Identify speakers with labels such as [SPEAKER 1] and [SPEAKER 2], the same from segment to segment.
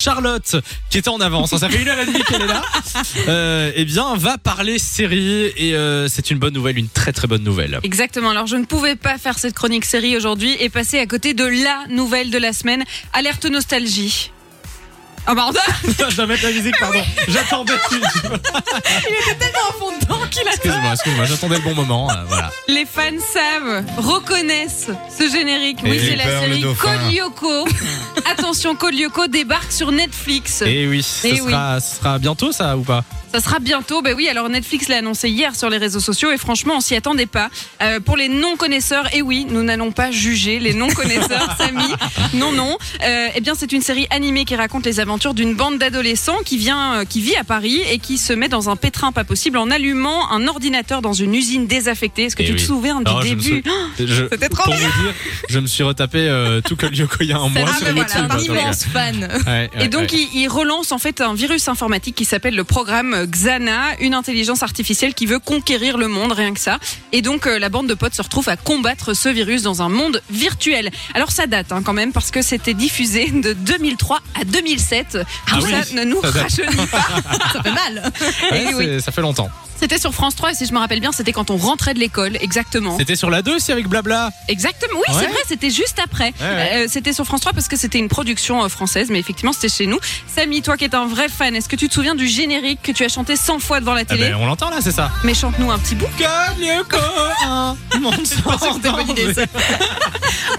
[SPEAKER 1] Charlotte, qui était en avance, hein, ça fait une heure et demie qu'elle est là, euh, eh bien, va parler série et euh, c'est une bonne nouvelle, une très très bonne nouvelle.
[SPEAKER 2] Exactement. Alors, je ne pouvais pas faire cette chronique série aujourd'hui et passer à côté de la nouvelle de la semaine. Alerte nostalgie. Ah, pardon.
[SPEAKER 1] je dois mettre la musique, pardon. J'attendais.
[SPEAKER 2] Il était tellement en fond dedans qu'il a
[SPEAKER 1] Excuse-moi, excuse-moi, j'attendais le bon moment. euh, voilà.
[SPEAKER 2] Les fans savent, reconnaissent ce générique. Oui, c'est la
[SPEAKER 3] peur, le
[SPEAKER 2] série
[SPEAKER 3] dauphin.
[SPEAKER 2] Code Lyoko. Attention, Code Lyoko débarque sur Netflix.
[SPEAKER 1] Et oui, ce
[SPEAKER 2] Eh oui.
[SPEAKER 1] sera, ce sera bientôt ça ou pas?
[SPEAKER 2] Ça sera bientôt. Ben oui, alors Netflix l'a annoncé hier sur les réseaux sociaux et franchement, on s'y attendait pas. Euh, pour les non-connaisseurs, et oui, nous n'allons pas juger les non-connaisseurs, Samy. Non, non. Euh, eh bien, c'est une série animée qui raconte les aventures d'une bande d'adolescents qui vient, euh, qui vit à Paris et qui se met dans un pétrin pas possible en allumant un ordinateur dans une usine désaffectée. Est-ce que
[SPEAKER 1] Eh
[SPEAKER 2] tu te
[SPEAKER 1] oui.
[SPEAKER 2] souviens du
[SPEAKER 1] Non, je me
[SPEAKER 2] début
[SPEAKER 1] Je-
[SPEAKER 2] C'était trop
[SPEAKER 1] Pour
[SPEAKER 2] bien.
[SPEAKER 1] vous dire, je me suis retapé euh, tout comme Yoko il y a un mois
[SPEAKER 2] Ah,
[SPEAKER 1] sur
[SPEAKER 2] ben
[SPEAKER 1] YouTube.
[SPEAKER 2] voilà,
[SPEAKER 1] donc,
[SPEAKER 2] immense
[SPEAKER 4] fan.
[SPEAKER 1] ouais, ouais,
[SPEAKER 2] Et donc,
[SPEAKER 1] ouais.
[SPEAKER 2] il, il relance en fait un virus informatique qui s'appelle le programme Xana, une intelligence artificielle qui veut conquérir le monde, rien que ça. Et donc, euh, la bande de potes se retrouve à combattre ce virus dans un monde virtuel. Alors, ça date hein, quand même, parce que c'était diffusé de 2003 à 2007. Tout
[SPEAKER 1] Ah oui,
[SPEAKER 2] ça ne nous
[SPEAKER 1] ça date.
[SPEAKER 2] rajeunit pas.
[SPEAKER 4] Ça fait mal.
[SPEAKER 1] Ouais,
[SPEAKER 2] Eh oui.
[SPEAKER 1] c'est- ça fait longtemps.
[SPEAKER 2] C'était sur France 3, et si je me rappelle bien, c'était quand on rentrait de l'école, exactement.
[SPEAKER 1] C'était sur la 2 aussi avec Blabla.
[SPEAKER 2] Exactement, oui,
[SPEAKER 1] Ouais.
[SPEAKER 2] c'est vrai, c'était juste après.
[SPEAKER 1] Ouais, ouais.
[SPEAKER 2] Euh, c'était sur France 3 parce que c'était une production euh, française, mais effectivement, c'était chez nous. Samy, toi qui es un vrai fan, est-ce que tu te souviens du générique que tu as chanté 100 fois devant la
[SPEAKER 1] Ah
[SPEAKER 2] télé
[SPEAKER 1] ben, on l'entend là, c'est ça.
[SPEAKER 2] Mais chante-nous un petit bout.
[SPEAKER 1] Un monde sans.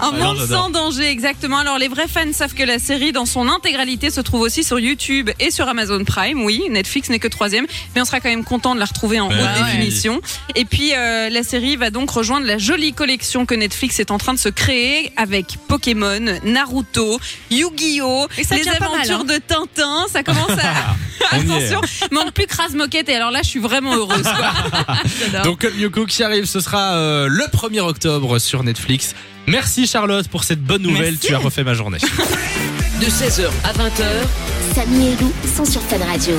[SPEAKER 2] Un
[SPEAKER 1] Ah,
[SPEAKER 2] monde sans danger, exactement. Alors, les vrais fans savent que la série, dans son intégralité, se trouve aussi sur YouTube et sur Amazon Prime. Oui, Netflix n'est que troisième, mais on sera quand même content de la retrouver en
[SPEAKER 1] Ouais,
[SPEAKER 2] haute
[SPEAKER 1] ouais.
[SPEAKER 2] définition. Et puis, euh, la série va donc rejoindre la jolie collection que Netflix est en train de se créer avec Pokémon, Naruto, Yu-Gi-Oh, les
[SPEAKER 4] mal,
[SPEAKER 2] aventures
[SPEAKER 4] hein.
[SPEAKER 2] de Tintin. Ça commence à.
[SPEAKER 1] Est.
[SPEAKER 2] Attention, manque plus Cras Moquette. Et alors là, je suis vraiment heureuse. Quoi.
[SPEAKER 1] Donc comme Yoko qui arrive, ce sera euh, le 1er octobre sur Netflix. Merci Charlotte pour cette bonne nouvelle,
[SPEAKER 2] Merci.
[SPEAKER 1] tu as refait ma journée.
[SPEAKER 5] De 16h à 20h,
[SPEAKER 6] Samy et Lou sont sur Fan Radio.